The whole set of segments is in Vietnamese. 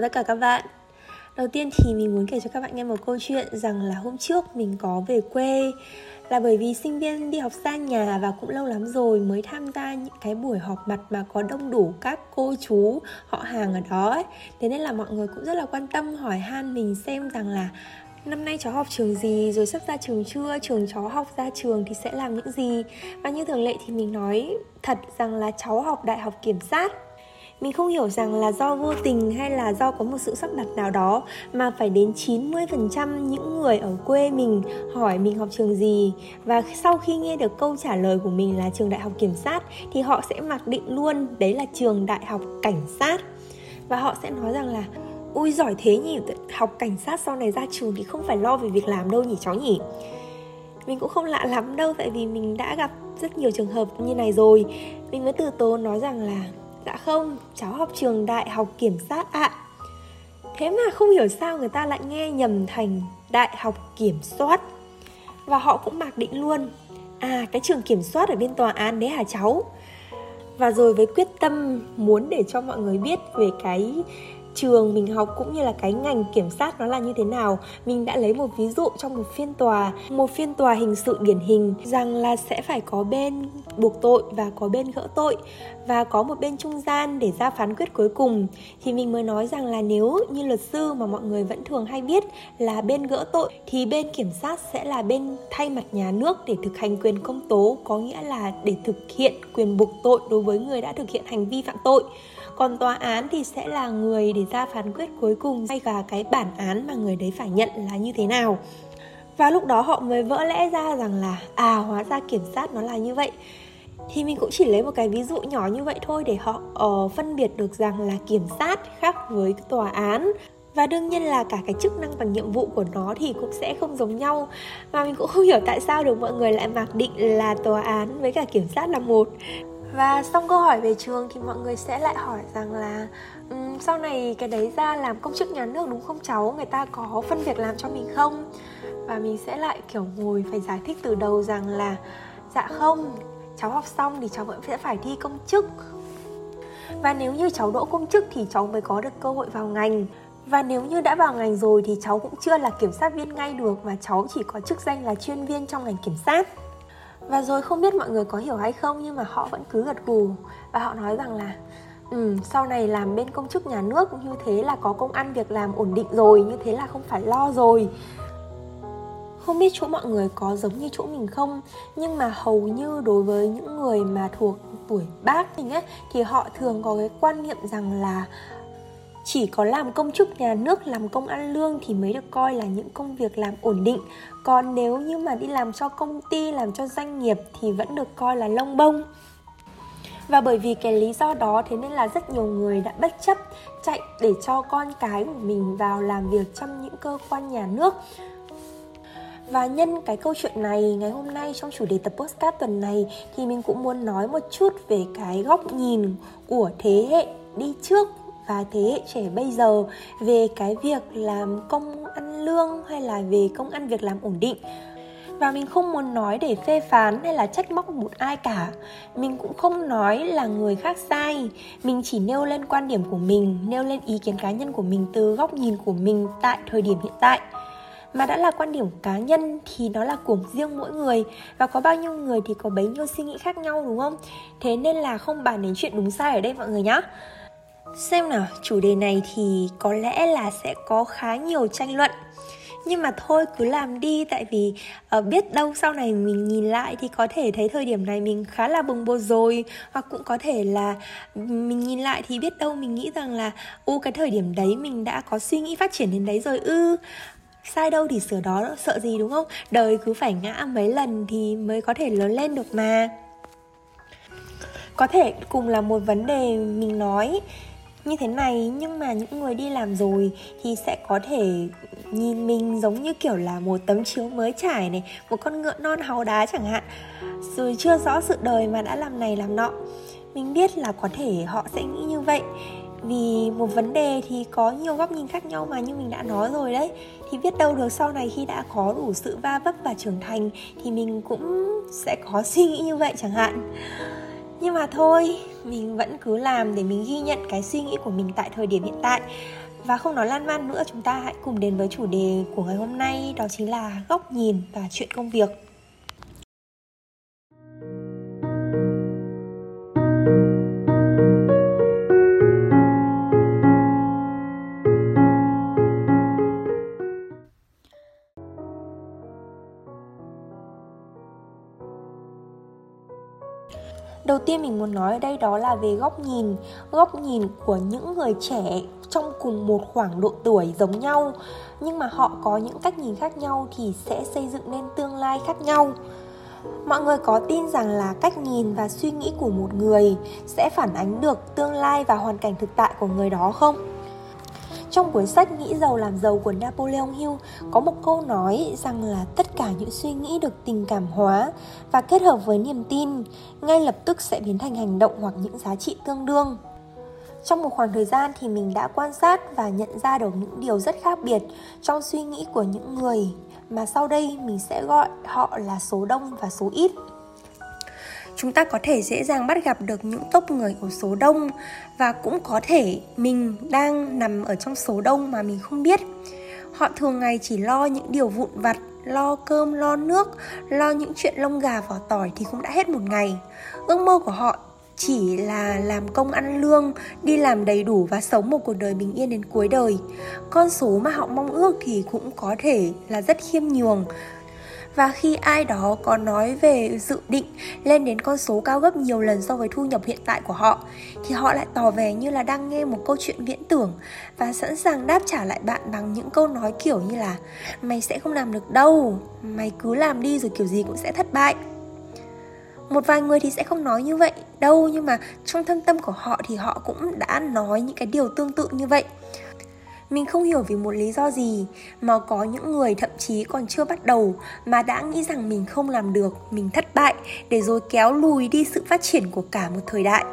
Chào tất cả các bạn. Đầu tiên thì mình muốn kể cho các bạn nghe một câu chuyện rằng là hôm trước mình có về quê là bởi vì sinh viên đi học xa nhà và cũng lâu lắm rồi mới tham gia những cái buổi họp mặt mà có đông đủ các cô chú, họ hàng ở đó ấy. Thế nên là mọi người cũng rất là quan tâm, hỏi han mình xem rằng là năm nay cháu học trường gì, rồi sắp ra trường chưa, trường cháu học ra trường thì sẽ làm những gì. Và như thường lệ thì mình nói thật rằng là cháu học đại học kiểm sát mình không hiểu rằng là do vô tình hay là do có một sự sắp đặt nào đó mà phải đến 90% những người ở quê mình hỏi mình học trường gì. Và sau khi nghe được câu trả lời của mình là trường đại học kiểm sát thì họ sẽ mặc định luôn đấy là trường đại học cảnh sát. Và họ sẽ nói rằng là, ui giỏi thế nhỉ học cảnh sát sau này ra trường thì không phải lo về việc làm đâu nhỉ cháu nhỉ? Mình cũng không lạ lắm đâu, tại vì mình đã gặp rất nhiều trường hợp như này rồi. Mình mới từ tố nói rằng là Dạ không, cháu học trường đại học kiểm sát ạ à. Thế mà không hiểu sao người ta lại nghe nhầm thành đại học kiểm soát Và họ cũng mặc định luôn À cái trường kiểm soát ở bên tòa án đấy hả cháu Và rồi với quyết tâm muốn để cho mọi người biết về cái trường mình học cũng như là cái ngành kiểm sát nó là như thế nào. Mình đã lấy một ví dụ trong một phiên tòa, một phiên tòa hình sự điển hình rằng là sẽ phải có bên buộc tội và có bên gỡ tội và có một bên trung gian để ra phán quyết cuối cùng. Thì mình mới nói rằng là nếu như luật sư mà mọi người vẫn thường hay biết là bên gỡ tội thì bên kiểm sát sẽ là bên thay mặt nhà nước để thực hành quyền công tố, có nghĩa là để thực hiện quyền buộc tội đối với người đã thực hiện hành vi phạm tội còn tòa án thì sẽ là người để ra phán quyết cuối cùng và cái bản án mà người đấy phải nhận là như thế nào. Và lúc đó họ mới vỡ lẽ ra rằng là à hóa ra kiểm sát nó là như vậy. Thì mình cũng chỉ lấy một cái ví dụ nhỏ như vậy thôi để họ uh, phân biệt được rằng là kiểm sát khác với tòa án. Và đương nhiên là cả cái chức năng và nhiệm vụ của nó thì cũng sẽ không giống nhau. Và mình cũng không hiểu tại sao được mọi người lại mặc định là tòa án với cả kiểm sát là một và xong câu hỏi về trường thì mọi người sẽ lại hỏi rằng là um, sau này cái đấy ra làm công chức nhà nước đúng không cháu? Người ta có phân việc làm cho mình không? Và mình sẽ lại kiểu ngồi phải giải thích từ đầu rằng là dạ không cháu học xong thì cháu vẫn sẽ phải thi công chức. Và nếu như cháu đỗ công chức thì cháu mới có được cơ hội vào ngành. Và nếu như đã vào ngành rồi thì cháu cũng chưa là kiểm sát viên ngay được mà cháu chỉ có chức danh là chuyên viên trong ngành kiểm sát và rồi không biết mọi người có hiểu hay không nhưng mà họ vẫn cứ gật gù. Và họ nói rằng là ừ, sau này làm bên công chức nhà nước như thế là có công ăn việc làm ổn định rồi như thế là không phải lo rồi. Không biết chỗ mọi người có giống như chỗ mình không nhưng mà hầu như đối với những người mà thuộc tuổi bác mình ấy thì họ thường có cái quan niệm rằng là chỉ có làm công chức nhà nước, làm công ăn lương thì mới được coi là những công việc làm ổn định. Còn nếu như mà đi làm cho công ty, làm cho doanh nghiệp thì vẫn được coi là lông bông. Và bởi vì cái lý do đó, thế nên là rất nhiều người đã bất chấp chạy để cho con cái của mình vào làm việc trong những cơ quan nhà nước. Và nhân cái câu chuyện này, ngày hôm nay trong chủ đề tập postcard tuần này thì mình cũng muốn nói một chút về cái góc nhìn của thế hệ đi trước và thế hệ trẻ bây giờ về cái việc làm công ăn lương hay là về công ăn việc làm ổn định. Và mình không muốn nói để phê phán hay là trách móc một ai cả. Mình cũng không nói là người khác sai. Mình chỉ nêu lên quan điểm của mình, nêu lên ý kiến cá nhân của mình từ góc nhìn của mình tại thời điểm hiện tại. Mà đã là quan điểm cá nhân thì nó là của riêng mỗi người. Và có bao nhiêu người thì có bấy nhiêu suy nghĩ khác nhau, đúng không? Thế nên là không bàn đến chuyện đúng sai ở đây, mọi người nhá xem nào chủ đề này thì có lẽ là sẽ có khá nhiều tranh luận. Nhưng mà thôi cứ làm đi tại vì uh, biết đâu sau này mình nhìn lại thì có thể thấy thời điểm này mình khá là bồng bột rồi. Hoặc cũng có thể là mình nhìn lại thì biết đâu mình nghĩ rằng là u cái thời điểm đấy mình đã có suy nghĩ phát triển đến đấy rồi ư. Sai đâu thì sửa đó sợ gì đúng không? Đời cứ phải ngã mấy lần thì mới có thể lớn lên được mà. Có thể cùng là một vấn đề mình nói như thế này, nhưng mà những người đi làm rồi thì sẽ có thể nhìn mình giống như kiểu là một tấm chiếu mới trải này, một con ngựa non háu đá chẳng hạn. Rồi chưa rõ sự đời mà đã làm này làm nọ, mình biết là có thể họ sẽ nghĩ như vậy. Vì một vấn đề thì có nhiều góc nhìn khác nhau mà như mình đã nói rồi đấy. Thì biết đâu được sau này khi đã có đủ sự va vấp và trưởng thành thì mình cũng sẽ có suy nghĩ như vậy chẳng hạn nhưng mà thôi, mình vẫn cứ làm để mình ghi nhận cái suy nghĩ của mình tại thời điểm hiện tại. Và không nói lan man nữa, chúng ta hãy cùng đến với chủ đề của ngày hôm nay, đó chính là góc nhìn và chuyện công việc. Tiên mình muốn nói ở đây đó là về góc nhìn góc nhìn của những người trẻ trong cùng một khoảng độ tuổi giống nhau. Nhưng mà họ có những cách nhìn khác nhau thì sẽ xây dựng nên tương lai khác nhau. Mọi người có tin rằng là cách nhìn và suy nghĩ của một người sẽ phản ánh được tương lai và hoàn cảnh thực tại của người đó không? Trong cuốn sách Nghĩ giàu làm giàu của Napoleon Hill, có một câu nói rằng là tất cả những suy nghĩ được tình cảm hóa và kết hợp với niềm tin ngay lập tức sẽ biến thành hành động hoặc những giá trị tương đương. Trong một khoảng thời gian thì mình đã quan sát và nhận ra được những điều rất khác biệt trong suy nghĩ của những người mà sau đây mình sẽ gọi họ là số đông và số ít chúng ta có thể dễ dàng bắt gặp được những tốp người ở số đông và cũng có thể mình đang nằm ở trong số đông mà mình không biết. Họ thường ngày chỉ lo những điều vụn vặt, lo cơm, lo nước, lo những chuyện lông gà, vỏ tỏi thì cũng đã hết một ngày. Ước mơ của họ chỉ là làm công ăn lương, đi làm đầy đủ và sống một cuộc đời bình yên đến cuối đời. Con số mà họ mong ước thì cũng có thể là rất khiêm nhường và khi ai đó có nói về dự định lên đến con số cao gấp nhiều lần so với thu nhập hiện tại của họ, thì họ lại tỏ vẻ như là đang nghe một câu chuyện viễn tưởng và sẵn sàng đáp trả lại bạn bằng những câu nói kiểu như là mày sẽ không làm được đâu, mày cứ làm đi rồi kiểu gì cũng sẽ thất bại. Một vài người thì sẽ không nói như vậy đâu, nhưng mà trong thâm tâm của họ thì họ cũng đã nói những cái điều tương tự như vậy mình không hiểu vì một lý do gì mà có những người thậm chí còn chưa bắt đầu mà đã nghĩ rằng mình không làm được, mình thất bại để rồi kéo lùi đi sự phát triển của cả một thời đại.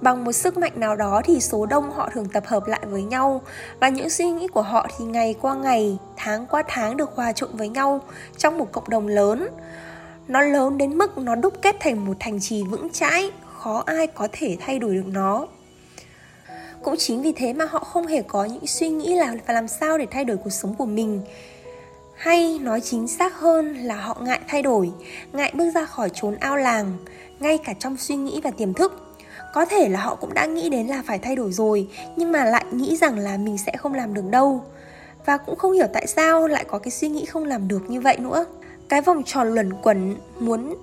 Bằng một sức mạnh nào đó thì số đông họ thường tập hợp lại với nhau và những suy nghĩ của họ thì ngày qua ngày, tháng qua tháng được hòa trộn với nhau trong một cộng đồng lớn. Nó lớn đến mức nó đúc kết thành một thành trì vững chãi, khó ai có thể thay đổi được nó cũng chính vì thế mà họ không hề có những suy nghĩ là phải làm sao để thay đổi cuộc sống của mình. Hay nói chính xác hơn là họ ngại thay đổi, ngại bước ra khỏi chốn ao làng, ngay cả trong suy nghĩ và tiềm thức. Có thể là họ cũng đã nghĩ đến là phải thay đổi rồi, nhưng mà lại nghĩ rằng là mình sẽ không làm được đâu. Và cũng không hiểu tại sao lại có cái suy nghĩ không làm được như vậy nữa. Cái vòng tròn luẩn quẩn muốn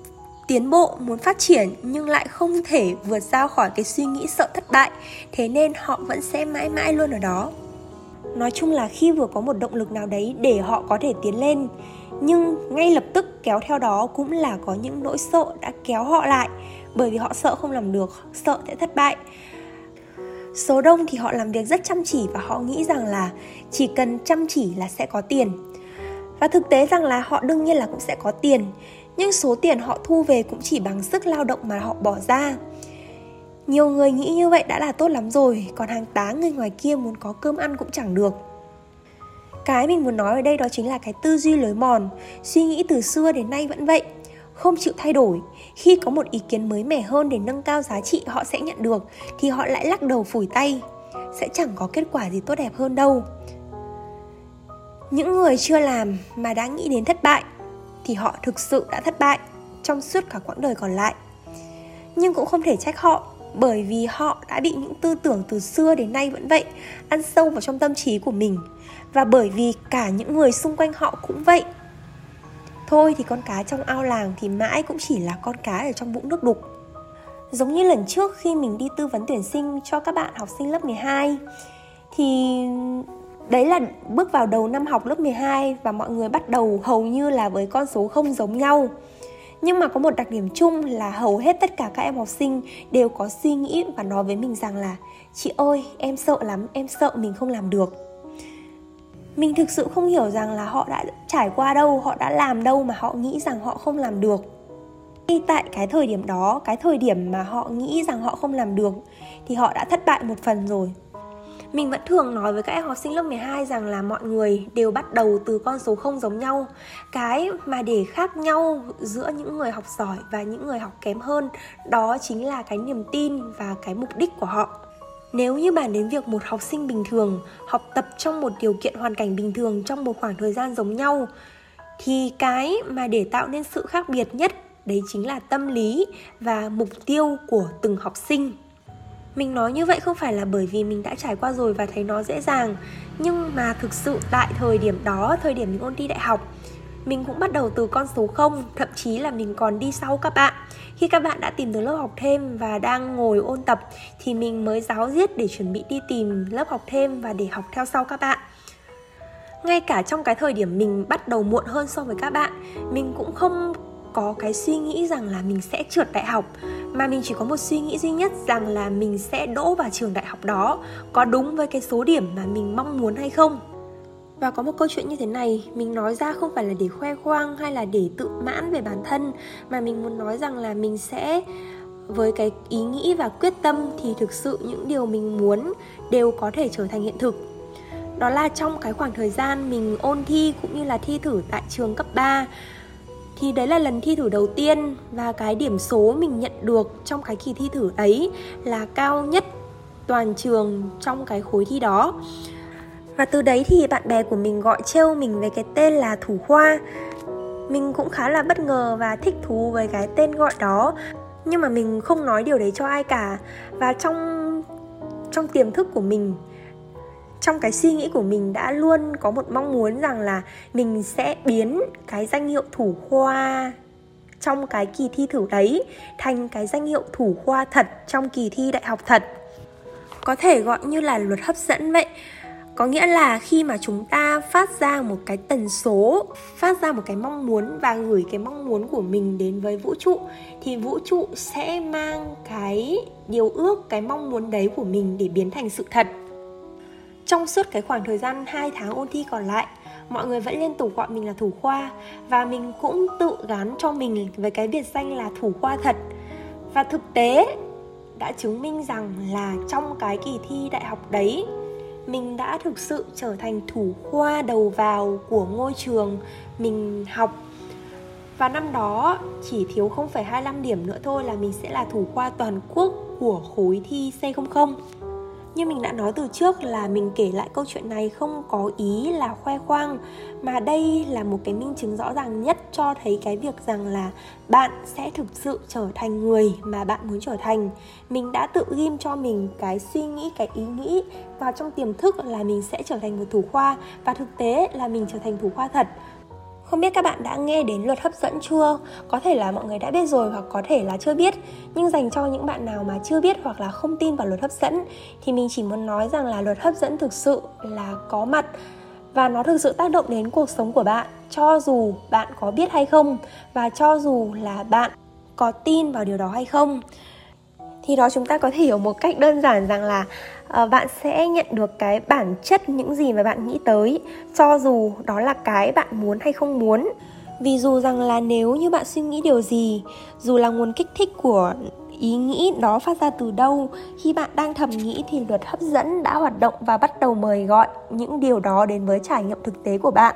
tiến bộ, muốn phát triển nhưng lại không thể vượt ra khỏi cái suy nghĩ sợ thất bại, thế nên họ vẫn sẽ mãi mãi luôn ở đó. Nói chung là khi vừa có một động lực nào đấy để họ có thể tiến lên, nhưng ngay lập tức kéo theo đó cũng là có những nỗi sợ đã kéo họ lại, bởi vì họ sợ không làm được, sợ sẽ thất bại. Số đông thì họ làm việc rất chăm chỉ và họ nghĩ rằng là chỉ cần chăm chỉ là sẽ có tiền. Và thực tế rằng là họ đương nhiên là cũng sẽ có tiền nhưng số tiền họ thu về cũng chỉ bằng sức lao động mà họ bỏ ra. Nhiều người nghĩ như vậy đã là tốt lắm rồi, còn hàng tá người ngoài kia muốn có cơm ăn cũng chẳng được. Cái mình muốn nói ở đây đó chính là cái tư duy lối mòn. Suy nghĩ từ xưa đến nay vẫn vậy, không chịu thay đổi. Khi có một ý kiến mới mẻ hơn để nâng cao giá trị họ sẽ nhận được, thì họ lại lắc đầu phủi tay. Sẽ chẳng có kết quả gì tốt đẹp hơn đâu. Những người chưa làm mà đã nghĩ đến thất bại thì họ thực sự đã thất bại trong suốt cả quãng đời còn lại. Nhưng cũng không thể trách họ, bởi vì họ đã bị những tư tưởng từ xưa đến nay vẫn vậy, ăn sâu vào trong tâm trí của mình. Và bởi vì cả những người xung quanh họ cũng vậy. Thôi thì con cá trong ao làng thì mãi cũng chỉ là con cá ở trong vũng nước đục. Giống như lần trước khi mình đi tư vấn tuyển sinh cho các bạn học sinh lớp 12 thì đấy là bước vào đầu năm học lớp 12 và mọi người bắt đầu hầu như là với con số không giống nhau. Nhưng mà có một đặc điểm chung là hầu hết tất cả các em học sinh đều có suy nghĩ và nói với mình rằng là, chị ơi, em sợ lắm, em sợ mình không làm được. Mình thực sự không hiểu rằng là họ đã trải qua đâu, họ đã làm đâu mà họ nghĩ rằng họ không làm được. Ngay tại cái thời điểm đó, cái thời điểm mà họ nghĩ rằng họ không làm được, thì họ đã thất bại một phần rồi mình vẫn thường nói với các em học sinh lớp 12 rằng là mọi người đều bắt đầu từ con số không giống nhau. Cái mà để khác nhau giữa những người học giỏi và những người học kém hơn, đó chính là cái niềm tin và cái mục đích của họ. Nếu như bàn đến việc một học sinh bình thường học tập trong một điều kiện hoàn cảnh bình thường trong một khoảng thời gian giống nhau, thì cái mà để tạo nên sự khác biệt nhất, đấy chính là tâm lý và mục tiêu của từng học sinh mình nói như vậy không phải là bởi vì mình đã trải qua rồi và thấy nó dễ dàng, nhưng mà thực sự tại thời điểm đó, thời điểm mình ôn thi đại học, mình cũng bắt đầu từ con số 0 thậm chí là mình còn đi sau các bạn. Khi các bạn đã tìm được lớp học thêm và đang ngồi ôn tập, thì mình mới giáo diết để chuẩn bị đi tìm lớp học thêm và để học theo sau các bạn. Ngay cả trong cái thời điểm mình bắt đầu muộn hơn so với các bạn, mình cũng không có cái suy nghĩ rằng là mình sẽ trượt đại học mà mình chỉ có một suy nghĩ duy nhất rằng là mình sẽ đỗ vào trường đại học đó, có đúng với cái số điểm mà mình mong muốn hay không? Và có một câu chuyện như thế này, mình nói ra không phải là để khoe khoang hay là để tự mãn về bản thân, mà mình muốn nói rằng là mình sẽ, với cái ý nghĩ và quyết tâm thì thực sự những điều mình muốn đều có thể trở thành hiện thực. Đó là trong cái khoảng thời gian mình ôn thi cũng như là thi thử tại trường cấp 3 thì đấy là lần thi thử đầu tiên và cái điểm số mình nhận được trong cái kỳ thi thử ấy là cao nhất toàn trường trong cái khối thi đó. Và từ đấy thì bạn bè của mình gọi trêu mình về cái tên là thủ khoa. Mình cũng khá là bất ngờ và thích thú với cái tên gọi đó. Nhưng mà mình không nói điều đấy cho ai cả. Và trong trong tiềm thức của mình trong cái suy nghĩ của mình đã luôn có một mong muốn rằng là mình sẽ biến cái danh hiệu thủ khoa trong cái kỳ thi thử đấy thành cái danh hiệu thủ khoa thật trong kỳ thi đại học thật. Có thể gọi như là luật hấp dẫn vậy. Có nghĩa là khi mà chúng ta phát ra một cái tần số, phát ra một cái mong muốn và gửi cái mong muốn của mình đến với vũ trụ, thì vũ trụ sẽ mang cái điều ước, cái mong muốn đấy của mình để biến thành sự thật trong suốt cái khoảng thời gian 2 tháng ôn thi còn lại mọi người vẫn liên tục gọi mình là thủ khoa và mình cũng tự gắn cho mình với cái biệt danh là thủ khoa thật. Và thực tế đã chứng minh rằng là trong cái kỳ thi đại học đấy mình đã thực sự trở thành thủ khoa đầu vào của ngôi trường mình học. Và năm đó chỉ thiếu 0,25 điểm nữa thôi là mình sẽ là thủ khoa toàn quốc của khối thi C00 như mình đã nói từ trước là mình kể lại câu chuyện này không có ý là khoe khoang, mà đây là một cái minh chứng rõ ràng nhất cho thấy cái việc rằng là bạn sẽ thực sự trở thành người mà bạn muốn trở thành. Mình đã tự ghim cho mình cái suy nghĩ, cái ý nghĩ vào trong tiềm thức là mình sẽ trở thành một thủ khoa, và thực tế là mình trở thành thủ khoa thật không biết các bạn đã nghe đến luật hấp dẫn chưa? Có thể là mọi người đã biết rồi hoặc có thể là chưa biết. Nhưng dành cho những bạn nào mà chưa biết hoặc là không tin vào luật hấp dẫn, Thì mình chỉ muốn nói rằng là luật hấp dẫn thực sự là có mặt. Và nó thực sự tác động đến cuộc sống của bạn, Cho dù bạn có biết hay không, Và cho dù là bạn có tin vào điều đó hay không thì đó chúng ta có thể hiểu một cách đơn giản rằng là uh, bạn sẽ nhận được cái bản chất những gì mà bạn nghĩ tới cho dù đó là cái bạn muốn hay không muốn. Vì dù rằng là nếu như bạn suy nghĩ điều gì dù là nguồn kích thích của ý nghĩ đó phát ra từ đâu khi bạn đang thầm nghĩ thì luật hấp dẫn đã hoạt động và bắt đầu mời gọi những điều đó đến với trải nghiệm thực tế của bạn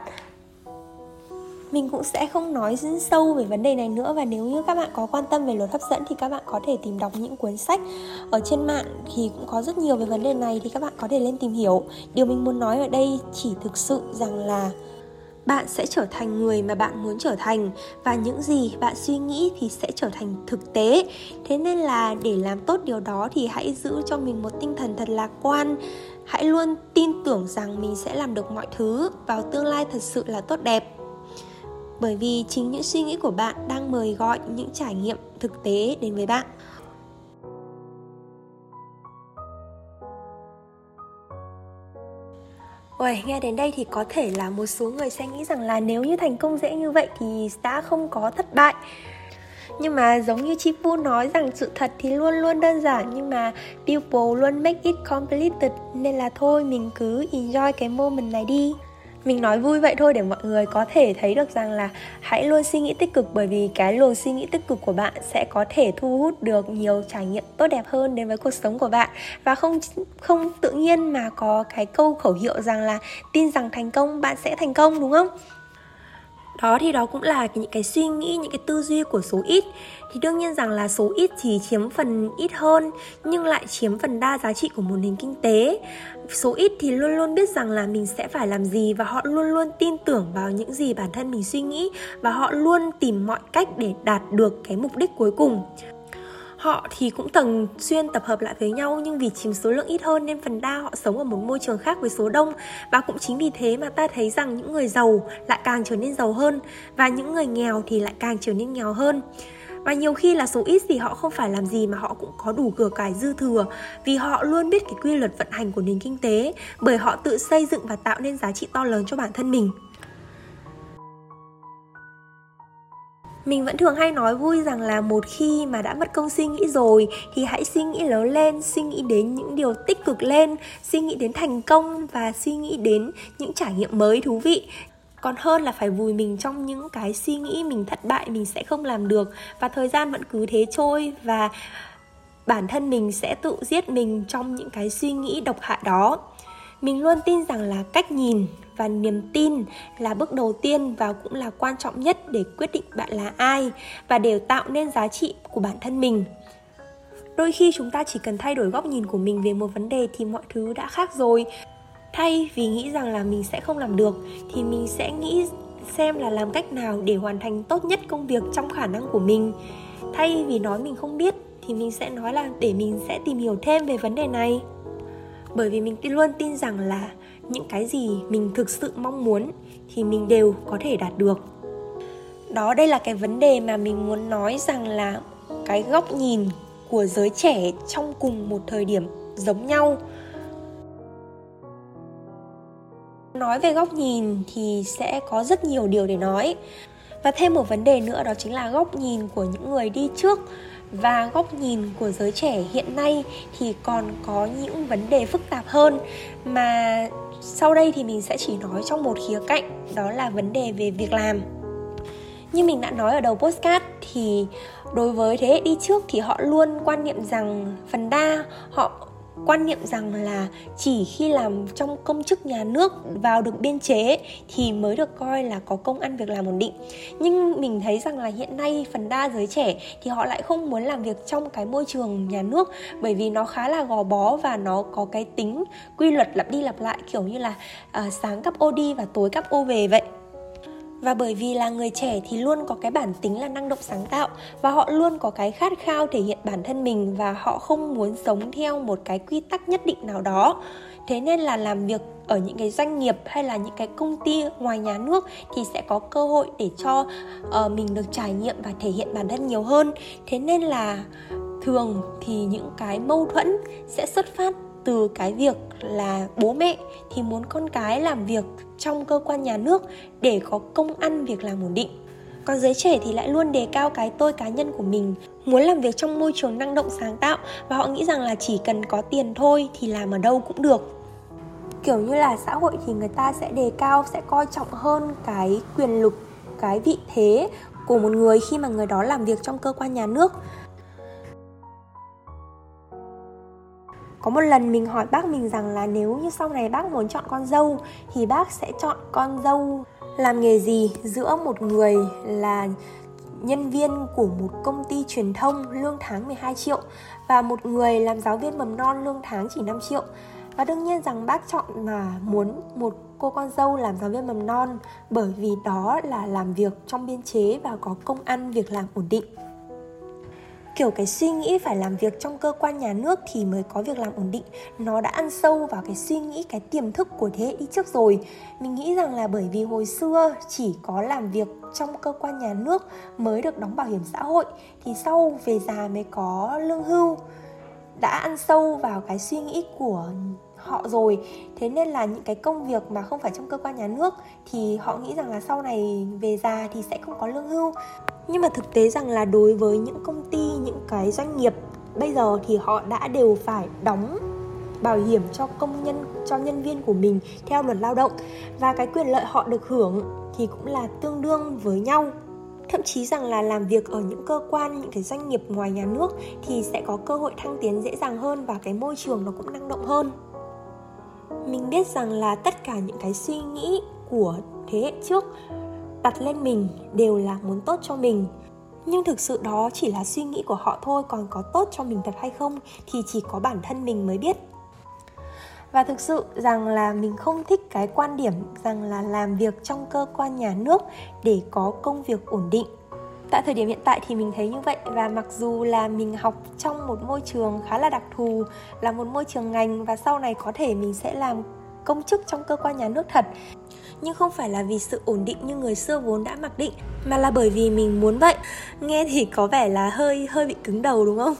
mình cũng sẽ không nói sâu về vấn đề này nữa và nếu như các bạn có quan tâm về luật hấp dẫn thì các bạn có thể tìm đọc những cuốn sách ở trên mạng thì cũng có rất nhiều về vấn đề này thì các bạn có thể lên tìm hiểu. Điều mình muốn nói ở đây chỉ thực sự rằng là bạn sẽ trở thành người mà bạn muốn trở thành và những gì bạn suy nghĩ thì sẽ trở thành thực tế. Thế nên là để làm tốt điều đó thì hãy giữ cho mình một tinh thần thật lạc quan. Hãy luôn tin tưởng rằng mình sẽ làm được mọi thứ vào tương lai thật sự là tốt đẹp bởi vì chính những suy nghĩ của bạn đang mời gọi những trải nghiệm thực tế đến với bạn. Ôi, nghe đến đây thì có thể là một số người sẽ nghĩ rằng là nếu như thành công dễ như vậy thì đã không có thất bại. Nhưng mà giống như chị Pu nói rằng sự thật thì luôn luôn đơn giản nhưng mà people luôn make it complicated. Nên là thôi mình cứ enjoy cái moment này đi mình nói vui vậy thôi để mọi người có thể thấy được rằng là hãy luôn suy nghĩ tích cực, bởi vì cái luồng suy nghĩ tích cực của bạn sẽ có thể thu hút được nhiều trải nghiệm tốt đẹp hơn đến với cuộc sống của bạn. Và không không tự nhiên mà có cái câu khẩu hiệu rằng là tin rằng thành công, bạn sẽ thành công, đúng không? Đó thì đó cũng là những cái suy nghĩ, những cái tư duy của số ít. Thì đương nhiên rằng là số ít thì chiếm phần ít hơn, nhưng lại chiếm phần đa giá trị của một nền kinh tế. Số ít thì luôn luôn biết rằng là mình sẽ phải làm gì và họ luôn luôn tin tưởng vào những gì bản thân mình suy nghĩ và họ luôn tìm mọi cách để đạt được cái mục đích cuối cùng họ thì cũng thường xuyên tập hợp lại với nhau, nhưng vì chiếm số lượng ít hơn nên phần đa họ sống ở một môi trường khác với số đông. Và cũng chính vì thế mà ta thấy rằng những người giàu lại càng trở nên giàu hơn, và những người nghèo thì lại càng trở nên nghèo hơn. Và nhiều khi là số ít thì họ không phải làm gì mà họ cũng có đủ cửa cải dư thừa, vì họ luôn biết cái quy luật vận hành của nền kinh tế, bởi họ tự xây dựng và tạo nên giá trị to lớn cho bản thân mình. Mình vẫn thường hay nói vui rằng là một khi mà đã mất công suy nghĩ rồi thì hãy suy nghĩ lớn lên, suy nghĩ đến những điều tích cực lên, suy nghĩ đến thành công và suy nghĩ đến những trải nghiệm mới thú vị. Còn hơn là phải vùi mình trong những cái suy nghĩ mình thất bại mình sẽ không làm được và thời gian vẫn cứ thế trôi và bản thân mình sẽ tự giết mình trong những cái suy nghĩ độc hại đó. Mình luôn tin rằng là cách nhìn và niềm tin là bước đầu tiên và cũng là quan trọng nhất để quyết định bạn là ai và đều tạo nên giá trị của bản thân mình. Đôi khi chúng ta chỉ cần thay đổi góc nhìn của mình về một vấn đề thì mọi thứ đã khác rồi. Thay vì nghĩ rằng là mình sẽ không làm được thì mình sẽ nghĩ xem là làm cách nào để hoàn thành tốt nhất công việc trong khả năng của mình. Thay vì nói mình không biết thì mình sẽ nói là để mình sẽ tìm hiểu thêm về vấn đề này. Bởi vì mình luôn tin rằng là những cái gì mình thực sự mong muốn thì mình đều có thể đạt được. Đó, đây là cái vấn đề mà mình muốn nói rằng là cái góc nhìn của giới trẻ trong cùng một thời điểm giống nhau. Nói về góc nhìn thì sẽ có rất nhiều điều để nói. Và thêm một vấn đề nữa đó chính là góc nhìn của những người đi trước và góc nhìn của giới trẻ hiện nay thì còn có những vấn đề phức tạp hơn mà sau đây thì mình sẽ chỉ nói trong một khía cạnh, đó là vấn đề về việc làm. Như mình đã nói ở đầu postcard thì đối với thế hệ đi trước thì họ luôn quan niệm rằng phần đa họ quan niệm rằng là chỉ khi làm trong công chức nhà nước vào được biên chế thì mới được coi là có công ăn việc làm ổn định. Nhưng mình thấy rằng là hiện nay phần đa giới trẻ thì họ lại không muốn làm việc trong cái môi trường nhà nước bởi vì nó khá là gò bó và nó có cái tính quy luật lặp đi lặp lại kiểu như là uh, sáng cắp ô đi và tối cắp ô về vậy và bởi vì là người trẻ thì luôn có cái bản tính là năng động sáng tạo và họ luôn có cái khát khao thể hiện bản thân mình và họ không muốn sống theo một cái quy tắc nhất định nào đó. Thế nên là làm việc ở những cái doanh nghiệp hay là những cái công ty ngoài nhà nước thì sẽ có cơ hội để cho uh, mình được trải nghiệm và thể hiện bản thân nhiều hơn. Thế nên là thường thì những cái mâu thuẫn sẽ xuất phát từ cái việc là bố mẹ thì muốn con cái làm việc trong cơ quan nhà nước để có công ăn, việc làm ổn định. Còn giới trẻ thì lại luôn đề cao cái tôi cá nhân của mình, muốn làm việc trong môi trường năng động, sáng tạo và họ nghĩ rằng là chỉ cần có tiền thôi thì làm ở đâu cũng được. Kiểu như là xã hội thì người ta sẽ đề cao, sẽ coi trọng hơn cái quyền lực, cái vị thế của một người khi mà người đó làm việc trong cơ quan nhà nước. Có một lần mình hỏi bác mình rằng là nếu như sau này bác muốn chọn con dâu thì bác sẽ chọn con dâu làm nghề gì giữa một người là nhân viên của một công ty truyền thông lương tháng 12 triệu và một người làm giáo viên mầm non lương tháng chỉ 5 triệu. Và đương nhiên rằng bác chọn mà muốn một cô con dâu làm giáo viên mầm non bởi vì đó là làm việc trong biên chế và có công ăn, việc làm ổn định kiểu cái suy nghĩ phải làm việc trong cơ quan nhà nước thì mới có việc làm ổn định. Nó đã ăn sâu vào cái suy nghĩ, cái tiềm thức của thế hệ đi trước rồi. Mình nghĩ rằng là bởi vì hồi xưa chỉ có làm việc trong cơ quan nhà nước mới được đóng bảo hiểm xã hội, thì sau về già mới có lương hưu, đã ăn sâu vào cái suy nghĩ của họ rồi. Thế nên là những cái công việc mà không phải trong cơ quan nhà nước thì họ nghĩ rằng là sau này về già thì sẽ không có lương hưu nhưng mà thực tế rằng là đối với những công ty, những cái doanh nghiệp, bây giờ thì họ đã đều phải đóng bảo hiểm cho công nhân, cho nhân viên của mình theo luật lao động. Và cái quyền lợi họ được hưởng thì cũng là tương đương với nhau. Thậm chí rằng là làm việc ở những cơ quan, những cái doanh nghiệp ngoài nhà nước thì sẽ có cơ hội thăng tiến dễ dàng hơn và cái môi trường nó cũng năng động hơn. Mình biết rằng là tất cả những cái suy nghĩ của thế hệ trước đặt lên mình đều là muốn tốt cho mình. Nhưng thực sự đó chỉ là suy nghĩ của họ thôi, còn có tốt cho mình thật hay không thì chỉ có bản thân mình mới biết. Và thực sự rằng là mình không thích cái quan điểm rằng là làm việc trong cơ quan nhà nước để có công việc ổn định. Tại thời điểm hiện tại thì mình thấy như vậy, và mặc dù là mình học trong một môi trường khá là đặc thù, là một môi trường ngành, và sau này có thể mình sẽ làm công chức trong cơ quan nhà nước thật nhưng không phải là vì sự ổn định như người xưa vốn đã mặc định, mà là bởi vì mình muốn vậy. Nghe thì có vẻ là hơi hơi bị cứng đầu đúng không?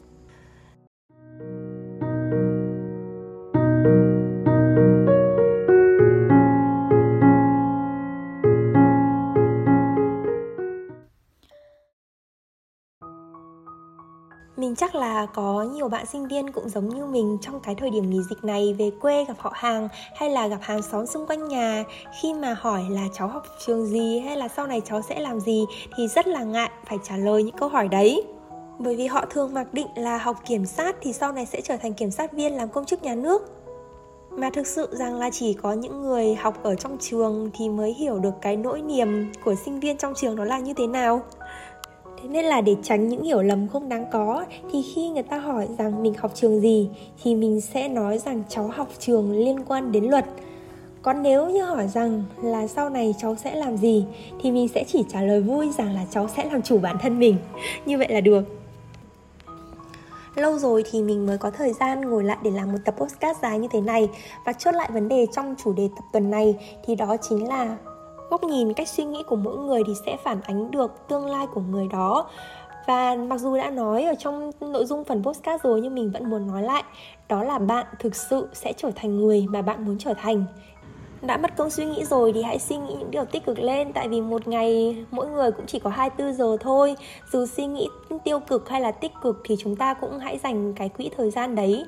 Mình chắc là có nhiều bạn sinh viên cũng giống như mình trong cái thời điểm nghỉ dịch này về quê gặp họ hàng hay là gặp hàng xóm xung quanh nhà. Khi mà hỏi là cháu học trường gì hay là sau này cháu sẽ làm gì thì rất là ngại phải trả lời những câu hỏi đấy. Bởi vì họ thường mặc định là học kiểm sát thì sau này sẽ trở thành kiểm sát viên làm công chức nhà nước. Mà thực sự rằng là chỉ có những người học ở trong trường thì mới hiểu được cái nỗi niềm của sinh viên trong trường đó là như thế nào. Thế nên là để tránh những hiểu lầm không đáng có, thì khi người ta hỏi rằng mình học trường gì, thì mình sẽ nói rằng cháu học trường liên quan đến luật. Còn nếu như hỏi rằng là sau này cháu sẽ làm gì, thì mình sẽ chỉ trả lời vui rằng là cháu sẽ làm chủ bản thân mình. Như vậy là được. Lâu rồi thì mình mới có thời gian ngồi lại để làm một tập podcast dài như thế này và chốt lại vấn đề trong chủ đề tập tuần này, thì đó chính là góc nhìn, cách suy nghĩ của mỗi người thì sẽ phản ánh được tương lai của người đó. Và mặc dù đã nói ở trong nội dung phần postcard rồi nhưng mình vẫn muốn nói lại, đó là bạn thực sự sẽ trở thành người mà bạn muốn trở thành. Đã mất công suy nghĩ rồi thì hãy suy nghĩ những điều tích cực lên, tại vì một ngày mỗi người cũng chỉ có 24 giờ thôi. Dù suy nghĩ tiêu cực hay là tích cực thì chúng ta cũng hãy dành cái quỹ thời gian đấy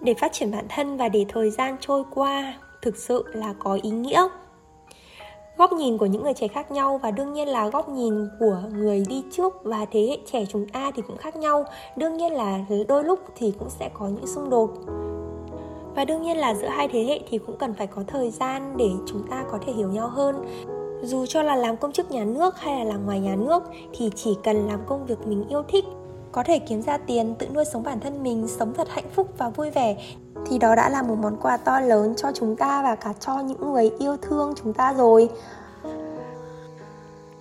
để phát triển bản thân và để thời gian trôi qua thực sự là có ý nghĩa góc nhìn của những người trẻ khác nhau và đương nhiên là góc nhìn của người đi trước và thế hệ trẻ chúng ta thì cũng khác nhau. Đương nhiên là đôi lúc thì cũng sẽ có những xung đột. Và đương nhiên là giữa hai thế hệ thì cũng cần phải có thời gian để chúng ta có thể hiểu nhau hơn. Dù cho là làm công chức nhà nước hay là làm ngoài nhà nước thì chỉ cần làm công việc mình yêu thích có thể kiếm ra tiền, tự nuôi sống bản thân mình, sống thật hạnh phúc và vui vẻ. Thì đó đã là một món quà to lớn cho chúng ta và cả cho những người yêu thương chúng ta rồi.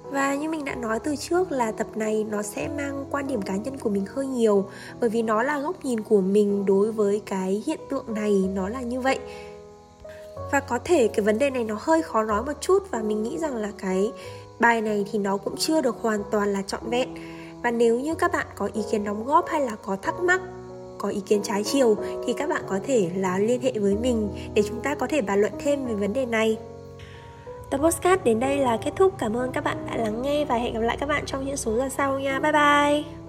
Và như mình đã nói từ trước là tập này nó sẽ mang quan điểm cá nhân của mình hơi nhiều, bởi vì nó là góc nhìn của mình đối với cái hiện tượng này, nó là như vậy. Và có thể cái vấn đề này nó hơi khó nói một chút và mình nghĩ rằng là cái bài này thì nó cũng chưa được hoàn toàn là trọn vẹn và nếu như các bạn có ý kiến đóng góp hay là có thắc mắc, có ý kiến trái chiều thì các bạn có thể là liên hệ với mình để chúng ta có thể bàn luận thêm về vấn đề này Tập podcast đến đây là kết thúc. Cảm ơn các bạn đã lắng nghe và hẹn gặp lại các bạn trong những số lần sau nha. Bye bye!